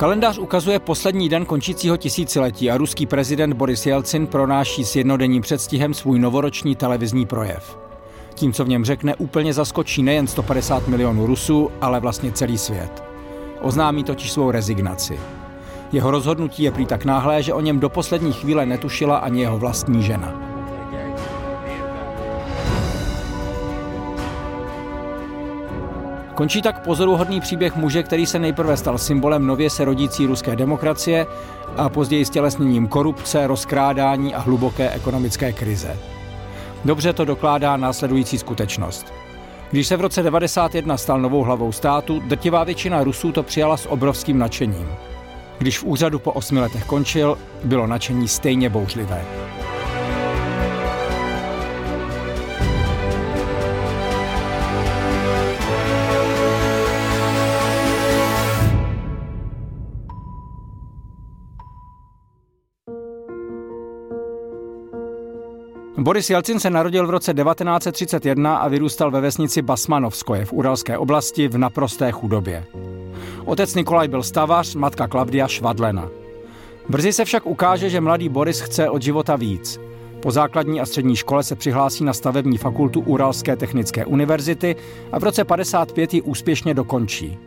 Kalendář ukazuje poslední den končícího tisíciletí a ruský prezident Boris Jelcin pronáší s jednodenním předstihem svůj novoroční televizní projev. Tím, co v něm řekne, úplně zaskočí nejen 150 milionů Rusů, ale vlastně celý svět. Oznámí totiž svou rezignaci. Jeho rozhodnutí je prý tak náhlé, že o něm do poslední chvíle netušila ani jeho vlastní žena. Končí tak pozoruhodný příběh muže, který se nejprve stal symbolem nově se rodící ruské demokracie a později stělesněním korupce, rozkrádání a hluboké ekonomické krize. Dobře to dokládá následující skutečnost. Když se v roce 1991 stal novou hlavou státu, drtivá většina Rusů to přijala s obrovským nadšením. Když v úřadu po osmi letech končil, bylo nadšení stejně bouřlivé. Boris Jelcin se narodil v roce 1931 a vyrůstal ve vesnici Basmanovskoje v Uralské oblasti v naprosté chudobě. Otec Nikolaj byl stavař, matka Klavdia Švadlena. Brzy se však ukáže, že mladý Boris chce od života víc. Po základní a střední škole se přihlásí na stavební fakultu Uralské technické univerzity a v roce 55 ji úspěšně dokončí.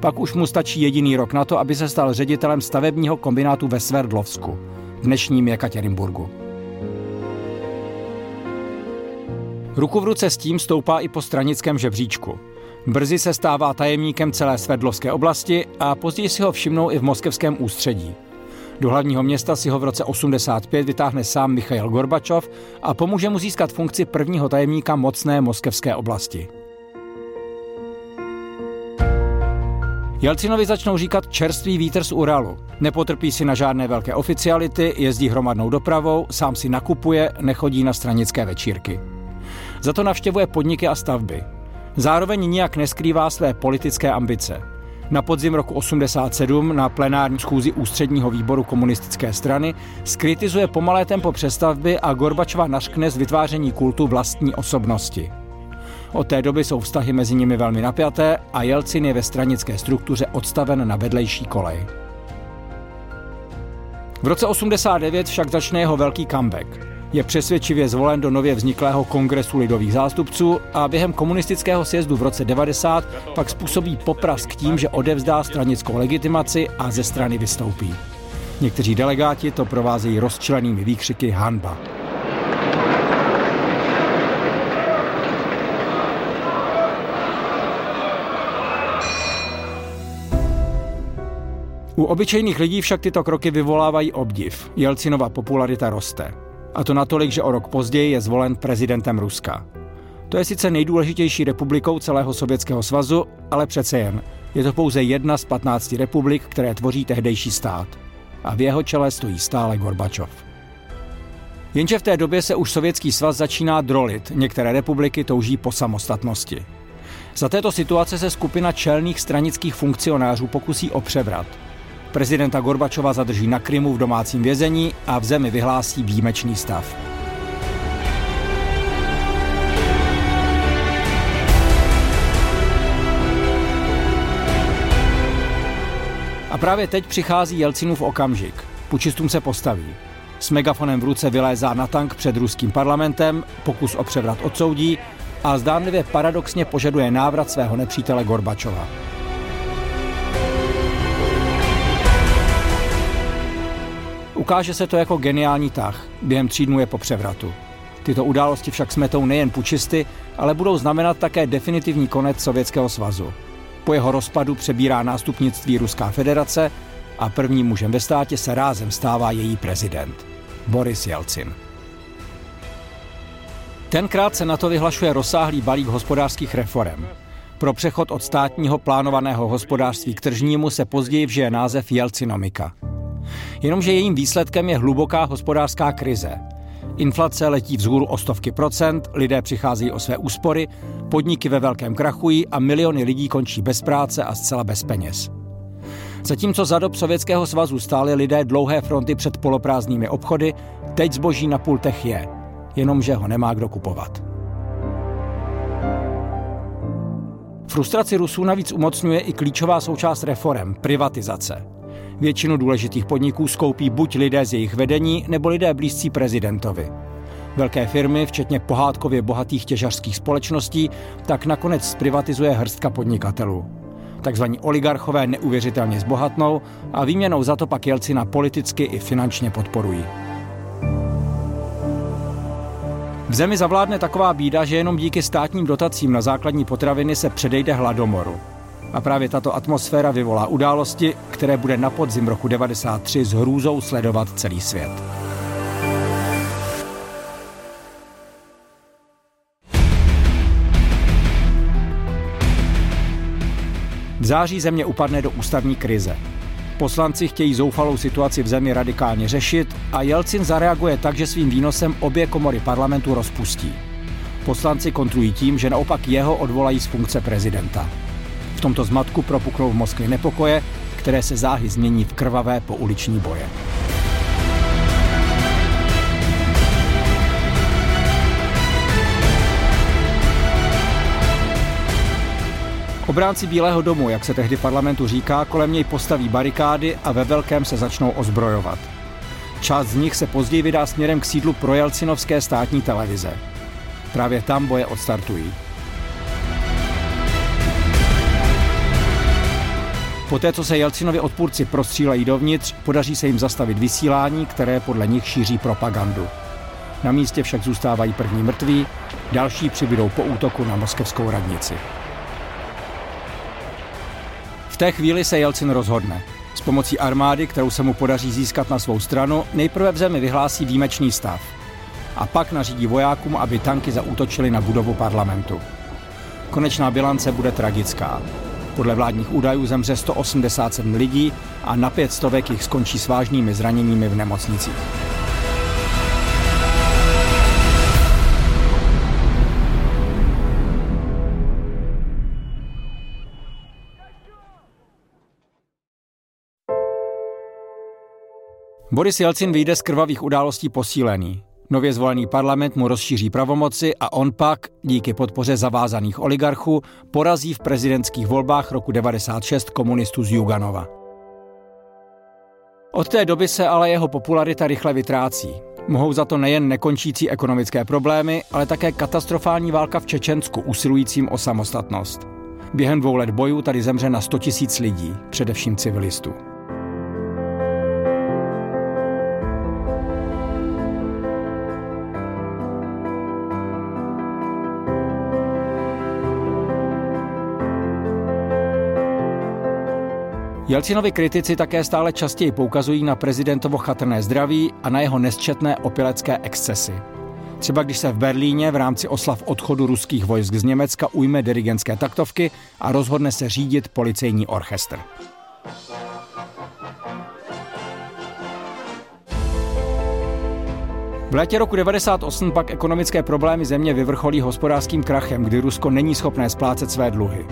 Pak už mu stačí jediný rok na to, aby se stal ředitelem stavebního kombinátu ve Sverdlovsku, dnešním Jekatěrinburgu. Ruku v ruce s tím stoupá i po stranickém žebříčku. Brzy se stává tajemníkem celé Sverdlovské oblasti a později si ho všimnou i v moskevském ústředí. Do hlavního města si ho v roce 85 vytáhne sám Michail Gorbačov a pomůže mu získat funkci prvního tajemníka mocné moskevské oblasti. Jelcinovi začnou říkat čerstvý vítr z Uralu. Nepotrpí si na žádné velké oficiality, jezdí hromadnou dopravou, sám si nakupuje, nechodí na stranické večírky. Za to navštěvuje podniky a stavby. Zároveň nijak neskrývá své politické ambice. Na podzim roku 87 na plenární schůzi ústředního výboru komunistické strany skritizuje pomalé tempo přestavby a Gorbačova nařkne z vytváření kultu vlastní osobnosti. Od té doby jsou vztahy mezi nimi velmi napjaté a Jelcin je ve stranické struktuře odstaven na vedlejší kolej. V roce 89 však začne jeho velký comeback je přesvědčivě zvolen do nově vzniklého kongresu lidových zástupců a během komunistického sjezdu v roce 90 pak způsobí poprask tím, že odevzdá stranickou legitimaci a ze strany vystoupí. Někteří delegáti to provázejí rozčilenými výkřiky hanba. U obyčejných lidí však tyto kroky vyvolávají obdiv. Jelcinova popularita roste. A to natolik, že o rok později je zvolen prezidentem Ruska. To je sice nejdůležitější republikou celého Sovětského svazu, ale přece jen. Je to pouze jedna z 15 republik, které tvoří tehdejší stát. A v jeho čele stojí stále Gorbačov. Jenže v té době se už Sovětský svaz začíná drolit, některé republiky touží po samostatnosti. Za této situace se skupina čelných stranických funkcionářů pokusí o převrat – Prezidenta Gorbačova zadrží na Krymu v domácím vězení a v zemi vyhlásí výjimečný stav. A právě teď přichází Jelcinův okamžik. Pučistům se postaví. S megafonem v ruce vylézá na tank před ruským parlamentem, pokus o převrat odsoudí a zdánlivě paradoxně požaduje návrat svého nepřítele Gorbačova. Ukáže se to jako geniální tah během tří dnů je po převratu. Tyto události však smetou nejen pučisty, ale budou znamenat také definitivní konec Sovětského svazu. Po jeho rozpadu přebírá nástupnictví Ruská federace a prvním mužem ve státě se rázem stává její prezident, Boris Jelcin. Tenkrát se na to vyhlašuje rozsáhlý balík hospodářských reform. Pro přechod od státního plánovaného hospodářství k tržnímu se později vžije název Jelcinomika – Jenomže jejím výsledkem je hluboká hospodářská krize. Inflace letí vzhůru o stovky procent, lidé přicházejí o své úspory, podniky ve velkém krachují a miliony lidí končí bez práce a zcela bez peněz. Zatímco za dob Sovětského svazu stály lidé dlouhé fronty před poloprázdnými obchody, teď zboží na pultech je, jenomže ho nemá kdo kupovat. Frustraci Rusů navíc umocňuje i klíčová součást reform – privatizace – Většinu důležitých podniků skoupí buď lidé z jejich vedení, nebo lidé blízcí prezidentovi. Velké firmy, včetně pohádkově bohatých těžařských společností, tak nakonec zprivatizuje hrstka podnikatelů. Takzvaní oligarchové neuvěřitelně zbohatnou a výměnou za to pak Jelcina politicky i finančně podporují. V zemi zavládne taková bída, že jenom díky státním dotacím na základní potraviny se předejde hladomoru. A právě tato atmosféra vyvolá události, které bude na podzim roku 93 s hrůzou sledovat celý svět. V září země upadne do ústavní krize. Poslanci chtějí zoufalou situaci v zemi radikálně řešit a Jelcin zareaguje tak, že svým výnosem obě komory parlamentu rozpustí. Poslanci kontrují tím, že naopak jeho odvolají z funkce prezidenta. V tomto zmatku propuknou v Moskvě nepokoje, které se záhy změní v krvavé pouliční boje. Obránci Bílého domu, jak se tehdy parlamentu říká, kolem něj postaví barikády a ve velkém se začnou ozbrojovat. Část z nich se později vydá směrem k sídlu projelcinovské státní televize. Právě tam boje odstartují. Poté, co se Jelcinovi odpůrci prostřílejí dovnitř, podaří se jim zastavit vysílání, které podle nich šíří propagandu. Na místě však zůstávají první mrtví, další přibydou po útoku na moskevskou radnici. V té chvíli se Jelcin rozhodne. S pomocí armády, kterou se mu podaří získat na svou stranu, nejprve v zemi vyhlásí výjimečný stav. A pak nařídí vojákům, aby tanky zaútočili na budovu parlamentu. Konečná bilance bude tragická. Podle vládních údajů zemře 187 lidí a na pět stovek jich skončí s vážnými zraněními v nemocnicích. Boris Jelcin vyjde z krvavých událostí posílený. Nově zvolený parlament mu rozšíří pravomoci a on pak, díky podpoře zavázaných oligarchů, porazí v prezidentských volbách roku 96 komunistů z Juganova. Od té doby se ale jeho popularita rychle vytrácí. Mohou za to nejen nekončící ekonomické problémy, ale také katastrofální válka v Čečensku usilujícím o samostatnost. Během dvou let bojů tady zemře na 100 000 lidí, především civilistů. Jelcinovi kritici také stále častěji poukazují na prezidentovo chatrné zdraví a na jeho nesčetné opilecké excesy. Třeba když se v Berlíně v rámci oslav odchodu ruských vojsk z Německa ujme dirigentské taktovky a rozhodne se řídit policejní orchestr. V létě roku 98 pak ekonomické problémy země vyvrcholí hospodářským krachem, kdy Rusko není schopné splácet své dluhy.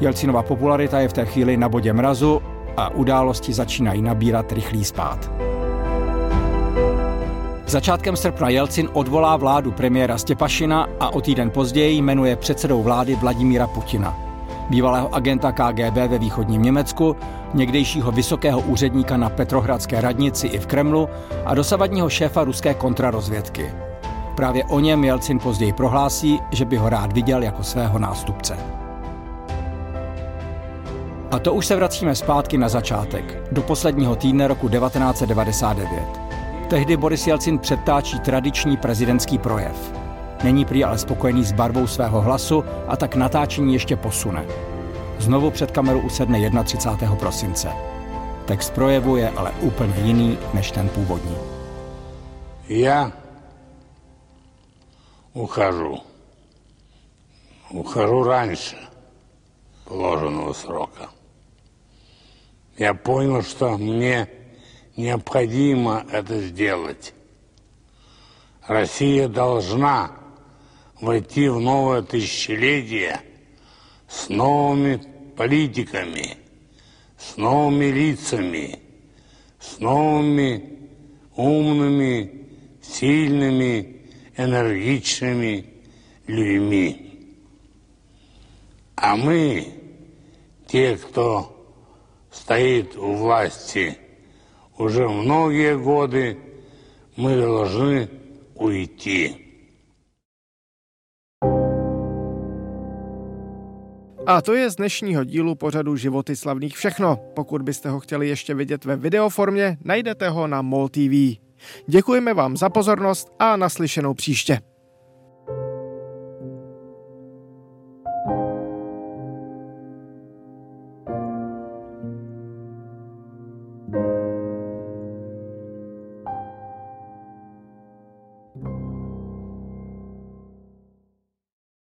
Jelcinova popularita je v té chvíli na bodě mrazu a události začínají nabírat rychlý spát. Začátkem srpna Jelcin odvolá vládu premiéra Stěpašina a o týden později jmenuje předsedou vlády Vladimíra Putina. Bývalého agenta KGB ve východním Německu, někdejšího vysokého úředníka na Petrohradské radnici i v Kremlu a dosavadního šéfa ruské kontrarozvědky. Právě o něm Jelcin později prohlásí, že by ho rád viděl jako svého nástupce. A to už se vracíme zpátky na začátek, do posledního týdne roku 1999. Tehdy Boris Jelcin předtáčí tradiční prezidentský projev. Není prý ale spokojený s barvou svého hlasu a tak natáčení ještě posune. Znovu před kameru usedne 31. prosince. Text projevu je ale úplně jiný než ten původní. Já ухожу. Ухожу раньше положенного срока. Я понял, что мне необходимо это сделать. Россия должна войти в новое тысячелетие с новыми политиками, с новыми лицами, с новыми умными, сильными, энергичными людьми. А мы, те, кто стоит у власти уже многие годы, мы должны уйти. A to je z dnešního dílu pořadu Životy slavných všechno. Pokud byste ho chtěli ještě vidět ve videoformě, najdete ho na MOL TV. Děkujeme vám za pozornost a naslyšenou příště.